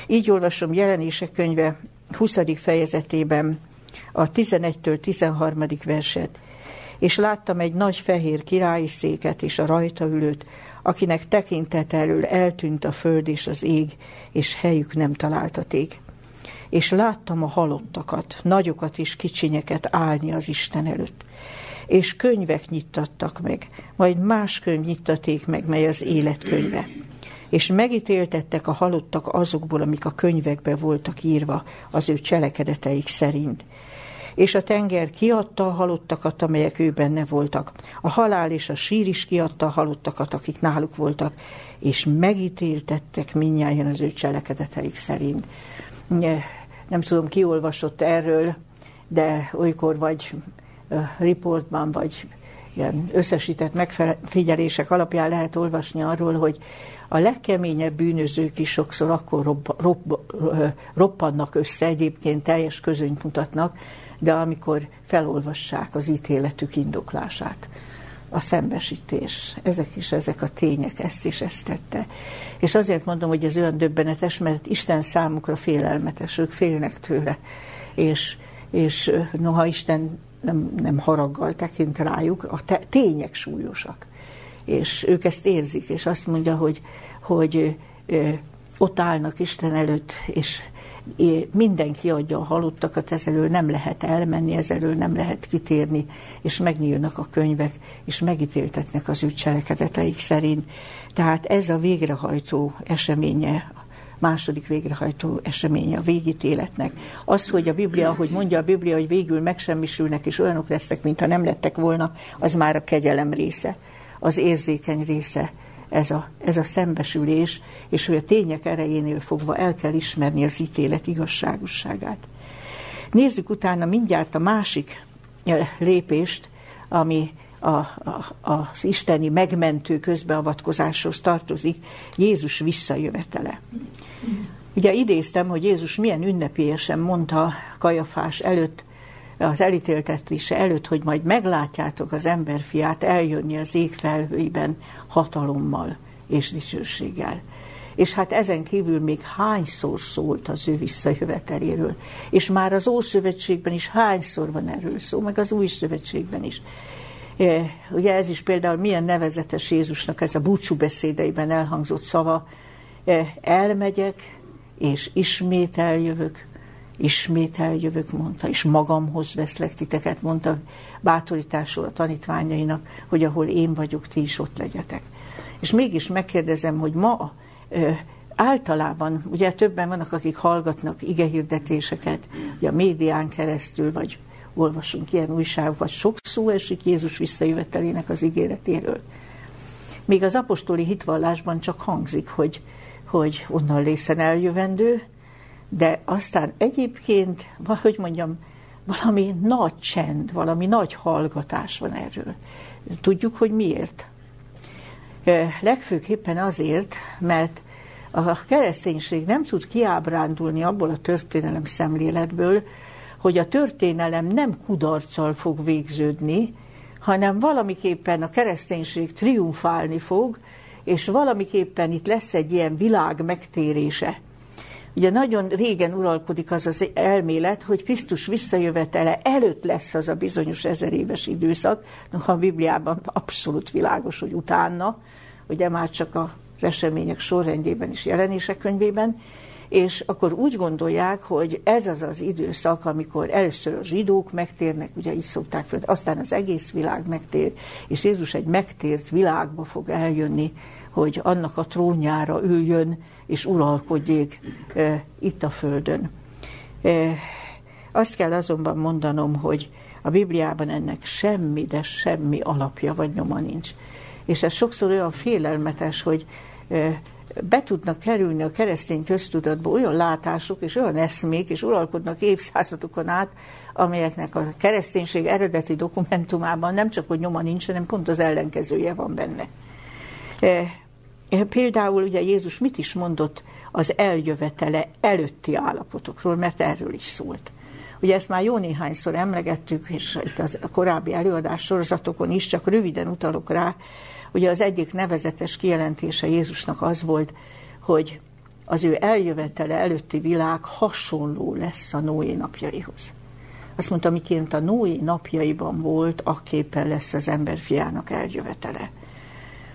Így olvasom jelenések könyve 20. fejezetében a 11-től 13. verset. És láttam egy nagy fehér királyi széket és a rajta ülőt, akinek tekintet elől eltűnt a föld és az ég, és helyük nem találtaték. És láttam a halottakat, nagyokat és kicsinyeket állni az Isten előtt. És könyvek nyittattak meg, majd más könyv nyittaték meg, mely az életkönyve. És megítéltettek a halottak azokból, amik a könyvekbe voltak írva az ő cselekedeteik szerint és a tenger kiadta a halottakat, amelyek ő benne voltak. A halál és a sír is kiadta a halottakat, akik náluk voltak, és megítéltettek minnyáján az ő cselekedeteik szerint. Nem tudom, ki olvasott erről, de olykor vagy riportban, vagy ilyen összesített megfigyelések alapján lehet olvasni arról, hogy a legkeményebb bűnözők is sokszor akkor rob, rob, roppannak össze, egyébként teljes közönyt mutatnak, de amikor felolvassák az ítéletük indoklását, a szembesítés, ezek is ezek a tények, ezt is ezt tette. És azért mondom, hogy ez olyan döbbenetes, mert Isten számukra félelmetes, ők félnek tőle. És, és noha Isten nem, nem haraggal tekint rájuk, a te, tények súlyosak. És ők ezt érzik, és azt mondja, hogy, hogy ö, ott állnak Isten előtt, és mindenki adja a halottakat, ezelől nem lehet elmenni, ezelől nem lehet kitérni, és megnyílnak a könyvek, és megítéltetnek az ő cselekedeteik szerint. Tehát ez a végrehajtó eseménye, második végrehajtó eseménye a végítéletnek. Az, hogy a Biblia, hogy mondja a Biblia, hogy végül megsemmisülnek, és olyanok lesznek, mintha nem lettek volna, az már a kegyelem része, az érzékeny része ez a, ez a szembesülés, és hogy a tények erejénél fogva el kell ismerni az ítélet igazságosságát. Nézzük utána mindjárt a másik eh, lépést, ami a, a, az isteni megmentő közbeavatkozáshoz tartozik, Jézus visszajövetele. Ugye idéztem, hogy Jézus milyen ünnepélyesen mondta Kajafás előtt, az elítéltetése előtt, hogy majd meglátjátok az emberfiát eljönni az ég felhőiben hatalommal és dicsőséggel. És hát ezen kívül még hányszor szólt az ő visszajöveteléről. És már az Ószövetségben is hányszor van erről szó, meg az Új Szövetségben is. E, ugye ez is például milyen nevezetes Jézusnak ez a búcsú beszédeiben elhangzott szava. E, elmegyek, és ismét eljövök, ismét eljövök, mondta, és magamhoz veszlek titeket, mondta bátorításul a tanítványainak, hogy ahol én vagyok, ti is ott legyetek. És mégis megkérdezem, hogy ma ö, általában, ugye többen vannak, akik hallgatnak igehirdetéseket, ugye a médián keresztül, vagy olvasunk ilyen újságokat, sok szó esik Jézus visszajövetelének az ígéretéről. Még az apostoli hitvallásban csak hangzik, hogy, hogy onnan lészen eljövendő, de aztán egyébként, hogy mondjam, valami nagy csend, valami nagy hallgatás van erről. Tudjuk, hogy miért? Legfőképpen azért, mert a kereszténység nem tud kiábrándulni abból a történelem szemléletből, hogy a történelem nem kudarccal fog végződni, hanem valamiképpen a kereszténység triumfálni fog, és valamiképpen itt lesz egy ilyen világ megtérése. Ugye nagyon régen uralkodik az az elmélet, hogy Krisztus visszajövetele előtt lesz az a bizonyos ezer éves időszak, noha a Bibliában abszolút világos, hogy utána, ugye már csak az események sorrendjében is jelenések könyvében, és akkor úgy gondolják, hogy ez az az időszak, amikor először a zsidók megtérnek, ugye így szokták fel, aztán az egész világ megtér, és Jézus egy megtért világba fog eljönni, hogy annak a trónjára üljön, és uralkodjék e, itt a Földön. E, azt kell azonban mondanom, hogy a Bibliában ennek semmi, de semmi alapja vagy nyoma nincs. És ez sokszor olyan félelmetes, hogy e, be tudnak kerülni a keresztény köztudatba olyan látások és olyan eszmék, és uralkodnak évszázadokon át, amelyeknek a kereszténység eredeti dokumentumában nem csak, hogy nyoma nincs, hanem pont az ellenkezője van benne. Például ugye Jézus mit is mondott az eljövetele előtti állapotokról, mert erről is szólt. Ugye ezt már jó néhányszor emlegettük, és itt a korábbi előadás sorozatokon is, csak röviden utalok rá, ugye az egyik nevezetes kijelentése Jézusnak az volt, hogy az ő eljövetele előtti világ hasonló lesz a Noé napjaihoz. Azt mondta, miként a Noé napjaiban volt, akképpen lesz az ember fiának eljövetele.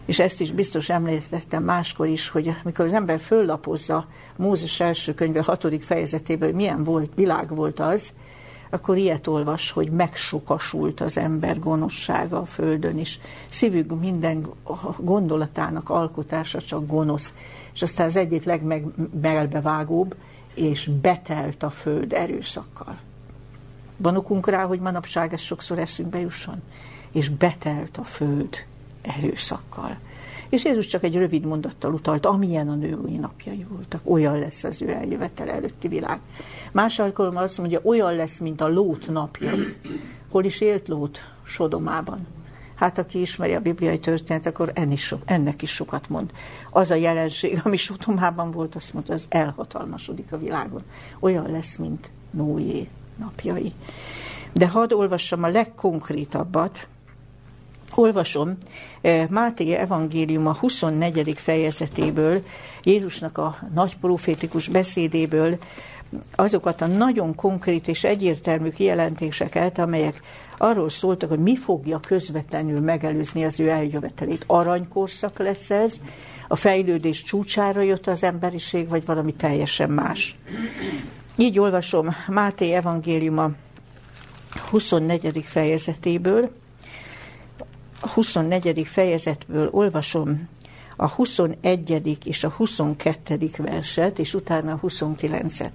És ezt is biztos említettem máskor is, hogy amikor az ember föllapozza Mózes első könyve hatodik fejezetében, hogy milyen volt, világ volt az, akkor ilyet olvas, hogy megsokasult az ember gonoszsága a földön is. Szívük minden gondolatának alkotása csak gonosz. És aztán az egyik legmelbevágóbb, és betelt a föld erőszakkal. Van okunk rá, hogy manapság ez sokszor eszünkbe jusson. És betelt a föld erőszakkal. És Jézus csak egy rövid mondattal utalt, amilyen a női napjai voltak, olyan lesz az ő eljövetel előtti világ. Más alkalommal azt mondja, olyan lesz, mint a Lót napja. Hol is élt Lót? Sodomában. Hát aki ismeri a bibliai történetet, akkor ennek, so, ennek is sokat mond. Az a jelenség, ami Sodomában volt, azt mondta, az elhatalmasodik a világon. Olyan lesz, mint Nóé napjai. De hadd olvassam a legkonkrétabbat, olvasom Máté a 24. fejezetéből, Jézusnak a nagy profétikus beszédéből, azokat a nagyon konkrét és egyértelmű kijelentéseket, amelyek arról szóltak, hogy mi fogja közvetlenül megelőzni az ő eljövetelét. Aranykorszak lesz ez, a fejlődés csúcsára jött az emberiség, vagy valami teljesen más. Így olvasom Máté evangéliuma 24. fejezetéből, a 24. fejezetből olvasom a 21. és a 22. verset, és utána a 29-et.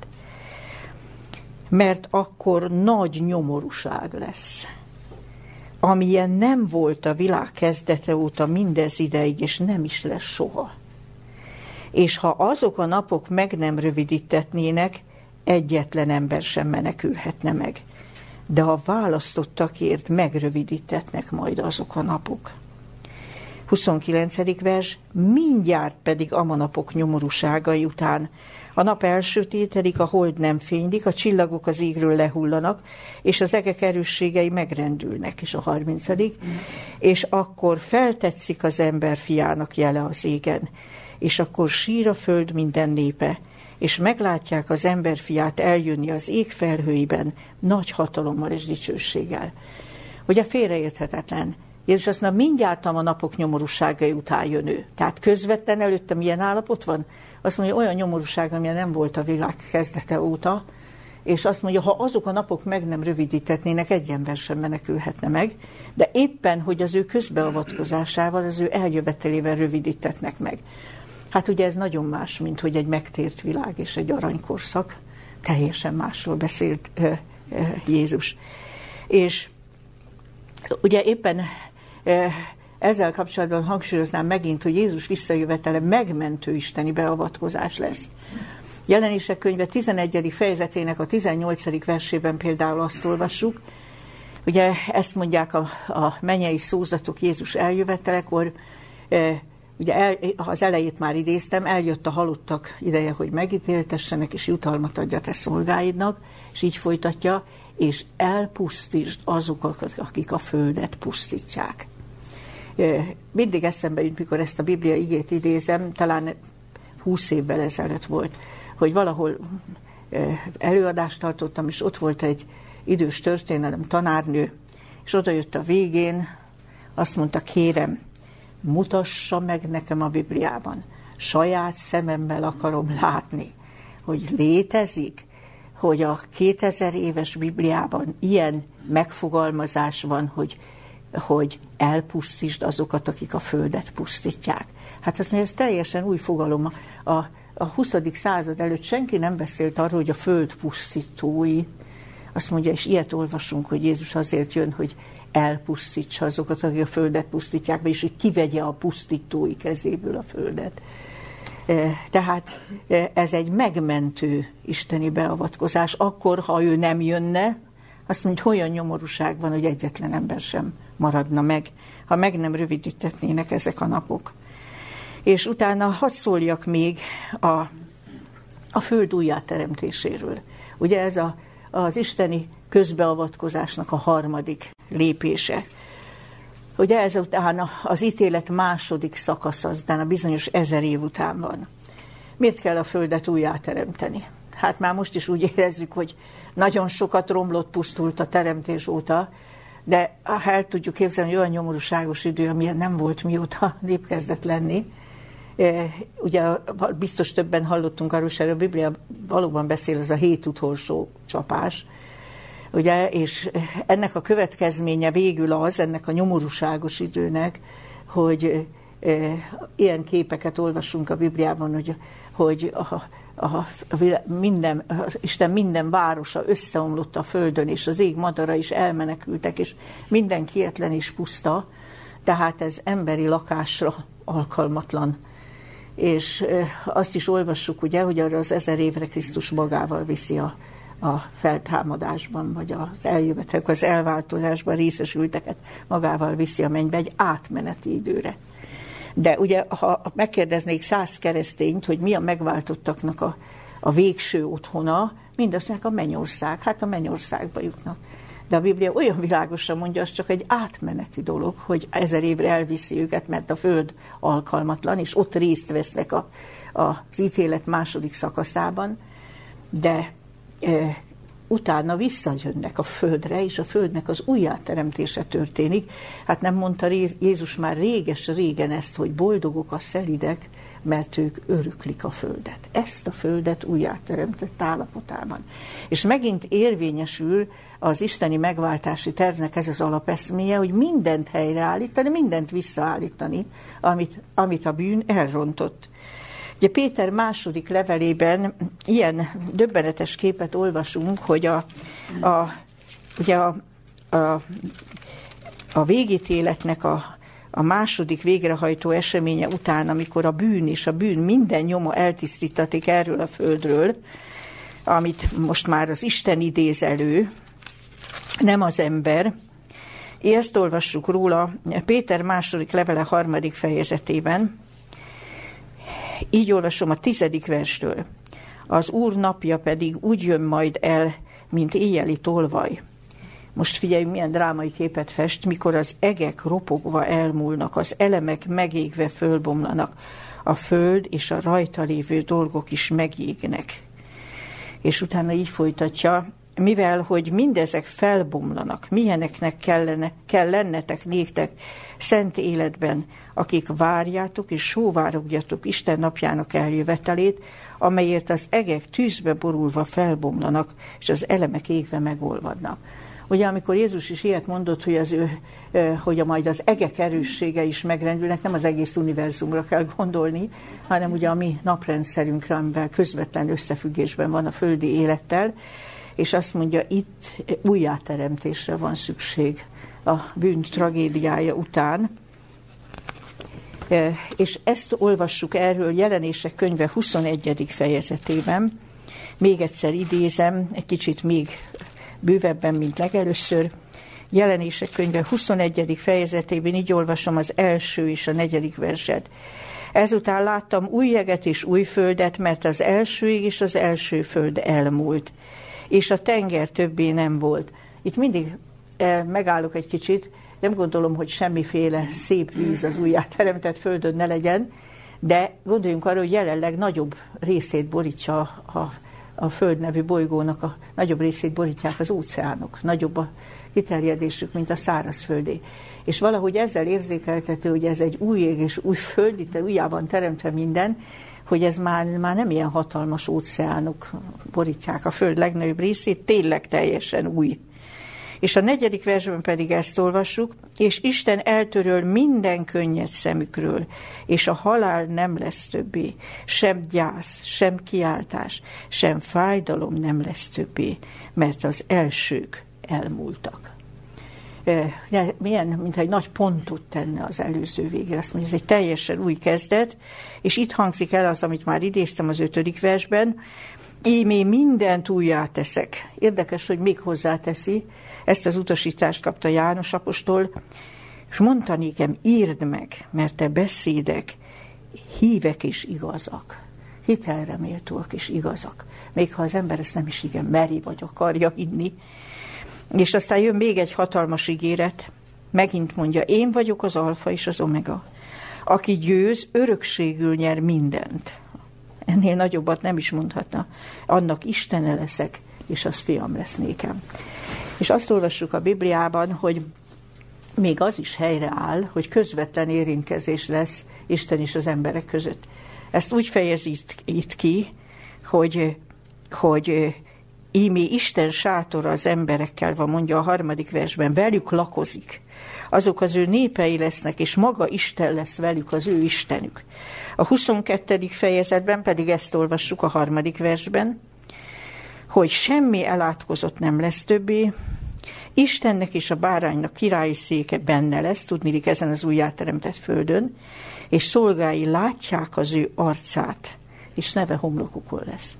Mert akkor nagy nyomorúság lesz, amilyen nem volt a világ kezdete óta mindez ideig, és nem is lesz soha. És ha azok a napok meg nem rövidítetnének, egyetlen ember sem menekülhetne meg de a választottakért megrövidítetnek majd azok a napok. 29. vers, mindjárt pedig a napok nyomorúságai után. A nap elsötétedik, a hold nem fénylik, a csillagok az égről lehullanak, és az egek erősségei megrendülnek, és a 30. És akkor feltetszik az ember fiának jele az égen, és akkor sír a föld minden népe, és meglátják az emberfiát eljönni az ég felhőiben nagy hatalommal és dicsőséggel. Ugye félreérthetetlen. Jézus azt mondja, mindjárt a napok nyomorúságai után jön ő. Tehát közvetlen előtte milyen állapot van? Azt mondja, olyan nyomorúság, amilyen nem volt a világ kezdete óta, és azt mondja, ha azok a napok meg nem rövidítetnének, egy ember sem menekülhetne meg, de éppen, hogy az ő közbeavatkozásával, az ő eljövetelével rövidítetnek meg. Hát ugye ez nagyon más, mint hogy egy megtért világ és egy aranykorszak. Teljesen másról beszélt uh, uh, Jézus. És ugye éppen uh, ezzel kapcsolatban hangsúlyoznám megint, hogy Jézus visszajövetele megmentő isteni beavatkozás lesz. Jelenések könyve 11. fejezetének a 18. versében például azt olvassuk, ugye ezt mondják a, a menyei szózatok Jézus eljövetelekor, Ugye el, az elejét már idéztem, eljött a halottak ideje, hogy megítéltessenek, és jutalmat adja te szolgáidnak, és így folytatja, és elpusztítsd azokat, akik a földet pusztítják. Mindig eszembe jut, mikor ezt a Biblia igét idézem, talán 20 évvel ezelőtt volt, hogy valahol előadást tartottam, és ott volt egy idős történelem tanárnő, és oda jött a végén, azt mondta, kérem, mutassa meg nekem a Bibliában. Saját szememmel akarom látni, hogy létezik, hogy a 2000 éves Bibliában ilyen megfogalmazás van, hogy, hogy elpusztítsd azokat, akik a földet pusztítják. Hát azt mondja, ez teljesen új fogalom. A, a 20. század előtt senki nem beszélt arról, hogy a föld pusztítói. Azt mondja, és ilyet olvasunk, hogy Jézus azért jön, hogy elpusztítsa azokat, akik a földet pusztítják, és hogy kivegye a pusztítói kezéből a földet. E, tehát e, ez egy megmentő isteni beavatkozás. Akkor, ha ő nem jönne, azt mondja, hogy olyan nyomorúság van, hogy egyetlen ember sem maradna meg, ha meg nem rövidítetnének ezek a napok. És utána hadd szóljak még a, a föld újjáteremtéséről. Ugye ez a, az isteni közbeavatkozásnak a harmadik lépése. Ugye ez után az ítélet második szakasz, aztán a bizonyos ezer év után van. Miért kell a Földet újjáteremteni? Hát már most is úgy érezzük, hogy nagyon sokat romlott, pusztult a teremtés óta, de ha el tudjuk képzelni, hogy olyan nyomorúságos idő, amilyen nem volt mióta [LAUGHS] nép kezdett lenni, e, ugye biztos többen hallottunk arról, hogy a Biblia valóban beszél, ez a hét utolsó csapás, ugye, és ennek a következménye végül az, ennek a nyomorúságos időnek, hogy e, ilyen képeket olvasunk a Bibliában, hogy, hogy a, a, a minden, az Isten minden városa összeomlott a földön, és az ég madara is elmenekültek, és minden kietlen és puszta, tehát ez emberi lakásra alkalmatlan. És azt is olvassuk, ugye, hogy arra az ezer évre Krisztus magával viszi a, a feltámadásban, vagy az eljövetek, az elváltozásban részesülteket magával viszi a mennybe egy átmeneti időre. De ugye, ha megkérdeznék száz keresztényt, hogy mi a megváltottaknak a, a végső otthona, mindazt mondják a mennyország. Hát a mennyországba jutnak. De a Biblia olyan világosan mondja, az csak egy átmeneti dolog, hogy ezer évre elviszi őket, mert a föld alkalmatlan, és ott részt vesznek a, a, az ítélet második szakaszában. De utána visszajönnek a földre, és a földnek az újjáteremtése történik. Hát nem mondta Jézus már réges régen ezt, hogy boldogok a szelidek, mert ők öröklik a földet. Ezt a földet újjáteremtett állapotában. És megint érvényesül az isteni megváltási tervnek ez az alapeszméje, hogy mindent helyreállítani, mindent visszaállítani, amit, amit a bűn elrontott. Ugye Péter második levelében ilyen döbbenetes képet olvasunk, hogy a, a, ugye a, a, a végítéletnek a, a második végrehajtó eseménye után, amikor a bűn és a bűn minden nyoma eltisztítatik erről a földről, amit most már az Isten idéz elő, nem az ember. Ezt olvassuk róla Péter második levele harmadik fejezetében, így olvasom a tizedik verstől. Az Úr napja pedig úgy jön majd el, mint éjjeli tolvaj. Most figyelj, milyen drámai képet fest, mikor az egek ropogva elmúlnak, az elemek megégve fölbomlanak, a föld és a rajta lévő dolgok is megégnek. És utána így folytatja, mivel, hogy mindezek felbomlanak, milyeneknek kellene, kell lennetek néktek szent életben, akik várjátok és sóvárogjatok Isten napjának eljövetelét, amelyért az egek tűzbe borulva felbomlanak, és az elemek égve megolvadnak. Ugye amikor Jézus is ilyet mondott, hogy, az ő, hogy a majd az egek erőssége is megrendülnek, nem az egész univerzumra kell gondolni, hanem ugye a mi naprendszerünkre, amivel közvetlen összefüggésben van a földi élettel, és azt mondja, itt újjáteremtésre van szükség a bűn tragédiája után. E, és ezt olvassuk erről jelenések könyve 21. fejezetében. Még egyszer idézem, egy kicsit még bővebben, mint legelőször. Jelenések könyve 21. fejezetében így olvasom az első és a negyedik verset. Ezután láttam új jeget és új földet, mert az első és az első föld elmúlt, és a tenger többé nem volt. Itt mindig megállok egy kicsit, nem gondolom, hogy semmiféle szép víz az újjáteremtett földön ne legyen, de gondoljunk arra, hogy jelenleg nagyobb részét borítsa a, a Föld nevű bolygónak, a nagyobb részét borítják az óceánok, nagyobb a kiterjedésük, mint a szárazföldé. És valahogy ezzel érzékeltető, hogy ez egy új ég és új föld, itt újjában teremtve minden, hogy ez már, már nem ilyen hatalmas óceánok borítják a Föld legnagyobb részét, tényleg teljesen új. És a negyedik versben pedig ezt olvassuk, és Isten eltöröl minden könnyed szemükről, és a halál nem lesz többé, sem gyász, sem kiáltás, sem fájdalom nem lesz többé, mert az elsők elmúltak milyen, mintha egy nagy pontot tenne az előző végre. Azt mondja, ez egy teljesen új kezdet, és itt hangzik el az, amit már idéztem az ötödik versben, Ímé mindent újjá teszek. Érdekes, hogy még hozzáteszi, ezt az utasítást kapta János apostol, és mondta nékem, írd meg, mert te beszédek hívek is igazak, hitelre méltóak is igazak, még ha az ember ezt nem is igen meri vagy akarja hinni. És aztán jön még egy hatalmas ígéret, megint mondja, én vagyok az alfa és az omega. Aki győz, örökségül nyer mindent. Ennél nagyobbat nem is mondhatna. Annak Istene leszek, és az fiam lesz nékem. És azt olvassuk a Bibliában, hogy még az is helyre áll, hogy közvetlen érintkezés lesz Isten és az emberek között. Ezt úgy fejezi itt ki, hogy, hogy ímé Isten sátora az emberekkel van, mondja a harmadik versben, velük lakozik. Azok az ő népei lesznek, és maga Isten lesz velük, az ő Istenük. A 22. fejezetben pedig ezt olvassuk a harmadik versben, hogy semmi elátkozott nem lesz többé, Istennek és a báránynak királyi széke benne lesz, tudnilik ezen az újjáteremtett földön, és szolgái látják az ő arcát, és neve homlokukon lesz.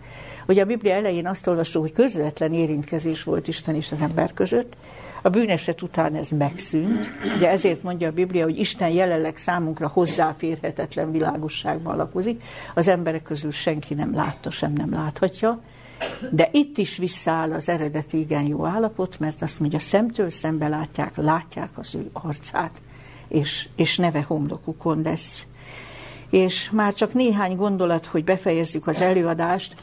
Ugye a Biblia elején azt olvasó, hogy közvetlen érintkezés volt Isten és az ember között, a bűneset után ez megszűnt, ugye ezért mondja a Biblia, hogy Isten jelenleg számunkra hozzáférhetetlen világosságban lakozik, az emberek közül senki nem látta, sem nem láthatja, de itt is visszaáll az eredeti igen jó állapot, mert azt mondja, szemtől szembe látják, látják az ő arcát, és, és neve homlokukon lesz. És már csak néhány gondolat, hogy befejezzük az előadást,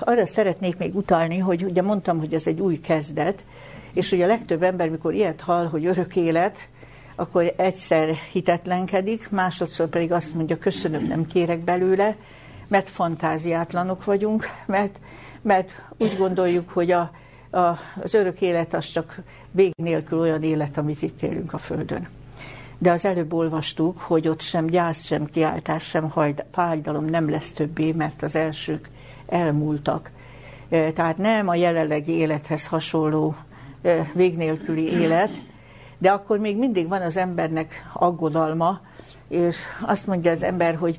arra szeretnék még utalni, hogy ugye mondtam, hogy ez egy új kezdet, és ugye a legtöbb ember, mikor ilyet hall, hogy örök élet, akkor egyszer hitetlenkedik, másodszor pedig azt mondja, köszönöm, nem kérek belőle, mert fantáziátlanok vagyunk, mert mert úgy gondoljuk, hogy a, a, az örök élet az csak vég nélkül olyan élet, amit itt élünk a Földön. De az előbb olvastuk, hogy ott sem gyász, sem kiáltás, sem fájdalom nem lesz többé, mert az elsők elmúltak. E, tehát nem a jelenlegi élethez hasonló e, vég nélküli élet, de akkor még mindig van az embernek aggodalma, és azt mondja az ember, hogy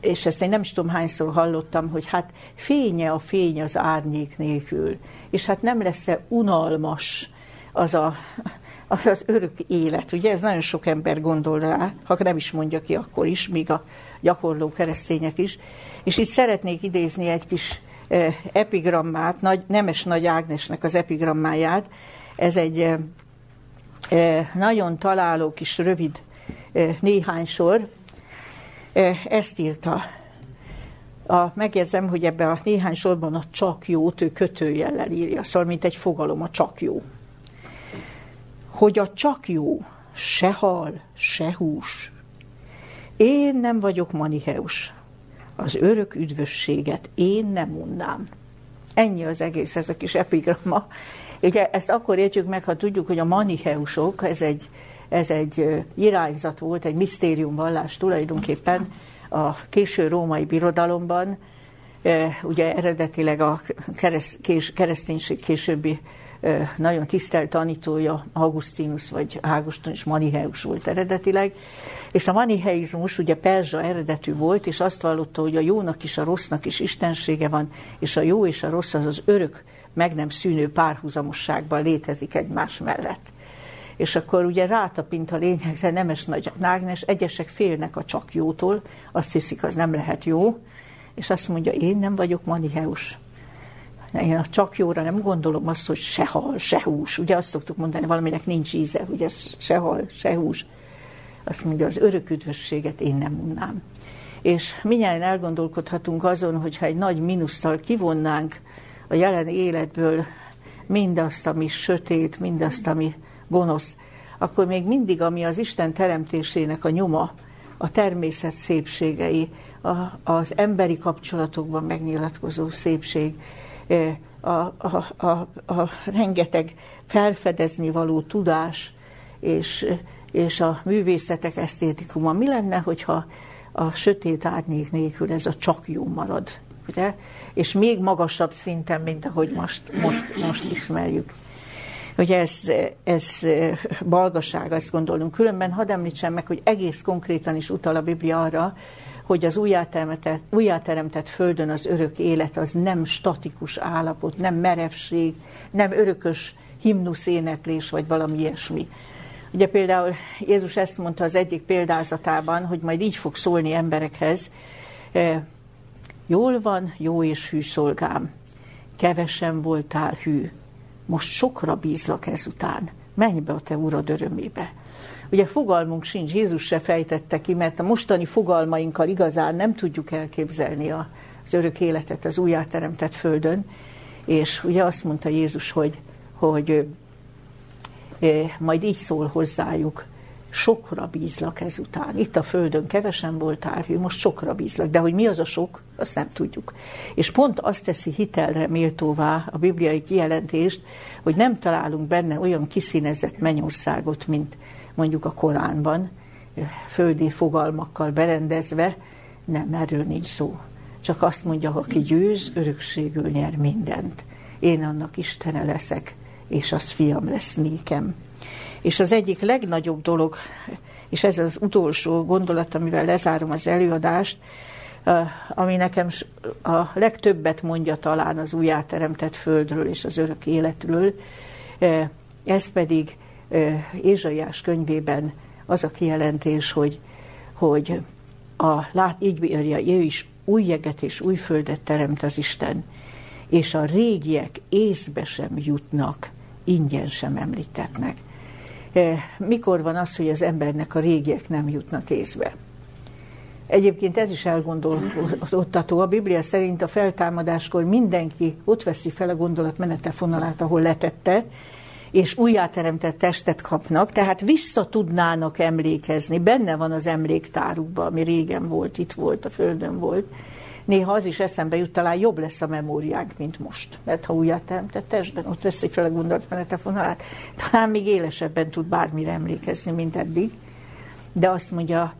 és ezt én nem is tudom hányszor hallottam, hogy hát fénye a fény az árnyék nélkül, és hát nem lesz-e unalmas az a, az örök élet. Ugye ez nagyon sok ember gondol rá, ha nem is mondja ki akkor is, míg a gyakorló keresztények is. És itt szeretnék idézni egy kis epigrammát, nagy, Nemes Nagy Ágnesnek az epigrammáját. Ez egy nagyon találó kis rövid néhány sor, ezt írta. A, megjegyzem, hogy ebbe a néhány sorban a csak jót ő kötőjellel írja, szóval mint egy fogalom, a csak jó. Hogy a csak jó se hal, se hús. Én nem vagyok maniheus. Az örök üdvösséget én nem unnám. Ennyi az egész, ez a kis epigramma. Ugye ezt akkor értjük meg, ha tudjuk, hogy a maniheusok, ez egy ez egy irányzat volt, egy misztériumvallás tulajdonképpen a késő római birodalomban, ugye eredetileg a kereszténység későbbi nagyon tisztelt tanítója Augustinus vagy Águstinus Maniheus volt eredetileg, és a maniheizmus ugye perzsa eredetű volt, és azt vallotta, hogy a jónak is, a rossznak is istensége van, és a jó és a rossz az az örök, meg nem szűnő párhuzamosságban létezik egymás mellett és akkor ugye rátapint a lényegre Nemes Nagy Nágnes, egyesek félnek a csak jótól, azt hiszik, az nem lehet jó, és azt mondja, én nem vagyok maniheus. Én a csak jóra nem gondolom azt, hogy se hal, se hús. Ugye azt szoktuk mondani, valaminek nincs íze, ugye se hal, se hús. Azt mondja, az örök üdvösséget én nem unnám. És minnyáján elgondolkodhatunk azon, hogyha egy nagy mínusztal kivonnánk a jelen életből mindazt, ami sötét, mindazt, ami gonosz, akkor még mindig, ami az Isten teremtésének a nyoma, a természet szépségei, a, az emberi kapcsolatokban megnyilatkozó szépség, e, a, a, a, a rengeteg felfedezni való tudás és, és a művészetek esztétikuma. Mi lenne, hogyha a sötét árnyék nélkül ez a csak jó marad? Ugye? És még magasabb szinten, mint ahogy most, most, most ismerjük hogy ez, ez balgaság, azt gondolunk. Különben hadd említsem meg, hogy egész konkrétan is utal a Biblia arra, hogy az újjáteremtett, újjáteremtett földön az örök élet az nem statikus állapot, nem merevség, nem örökös himnusz éneklés, vagy valami ilyesmi, Ugye például Jézus ezt mondta az egyik példázatában, hogy majd így fog szólni emberekhez, jól van, jó és hű szolgám, kevesen voltál hű, most sokra bízlak ezután, menj be a te urad örömébe. Ugye fogalmunk sincs, Jézus se fejtette ki, mert a mostani fogalmainkkal igazán nem tudjuk elképzelni az örök életet az újjáteremtett földön, és ugye azt mondta Jézus, hogy, hogy majd így szól hozzájuk, sokra bízlak ezután. Itt a Földön kevesen volt hű, most sokra bízlak. De hogy mi az a sok, azt nem tudjuk. És pont azt teszi hitelre méltóvá a bibliai kijelentést, hogy nem találunk benne olyan kiszínezett mennyországot, mint mondjuk a Koránban, földi fogalmakkal berendezve, nem, erről nincs szó. Csak azt mondja, aki győz, örökségül nyer mindent. Én annak Istene leszek, és az fiam lesz nékem. És az egyik legnagyobb dolog, és ez az utolsó gondolat, amivel lezárom az előadást, ami nekem a legtöbbet mondja talán az újjáteremtett földről és az örök életről, ez pedig Ézsaiás könyvében az a kijelentés, hogy, hogy a, lát, így írja, ő is új jeget és új földet teremt az Isten, és a régiek észbe sem jutnak, ingyen sem említetnek. Mikor van az, hogy az embernek a régiek nem jutnak észbe? Egyébként ez is elgondolkodtató. A Biblia szerint a feltámadáskor mindenki ott veszi fel a gondolat menete fonalát, ahol letette, és újjáteremtett testet kapnak, tehát vissza tudnának emlékezni. Benne van az emléktárukban, ami régen volt, itt volt, a Földön volt. Néha az is eszembe jut, talán jobb lesz a memóriánk, mint most. Mert ha újjáteremtett testben, ott veszik fel a gondolatmenete fonalát, talán még élesebben tud bármire emlékezni, mint eddig. De azt mondja,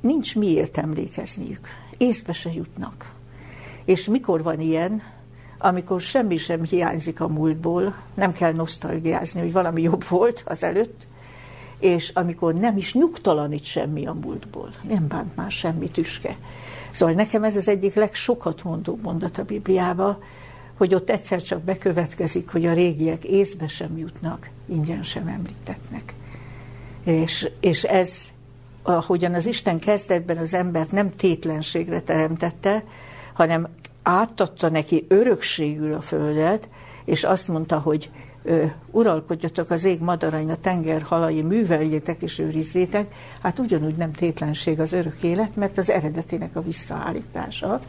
nincs miért emlékezniük. Észbe se jutnak. És mikor van ilyen, amikor semmi sem hiányzik a múltból, nem kell nosztalgiázni, hogy valami jobb volt az előtt, és amikor nem is nyugtalanít semmi a múltból, nem bánt már semmi tüske. Szóval nekem ez az egyik legsokat mondó mondat a Bibliába, hogy ott egyszer csak bekövetkezik, hogy a régiek észbe sem jutnak, ingyen sem említetnek. És, és ez, ahogyan az Isten kezdetben az embert nem tétlenségre teremtette, hanem átadta neki örökségül a földet, és azt mondta, hogy uralkodjatok az ég madarain, a tenger halai, műveljétek és őrizzétek, hát ugyanúgy nem tétlenség az örök élet, mert az eredetének a visszaállítása,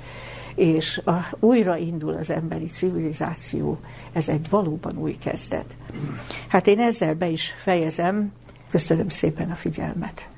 és a, újra indul az emberi civilizáció, ez egy valóban új kezdet. Hát én ezzel be is fejezem, köszönöm szépen a figyelmet.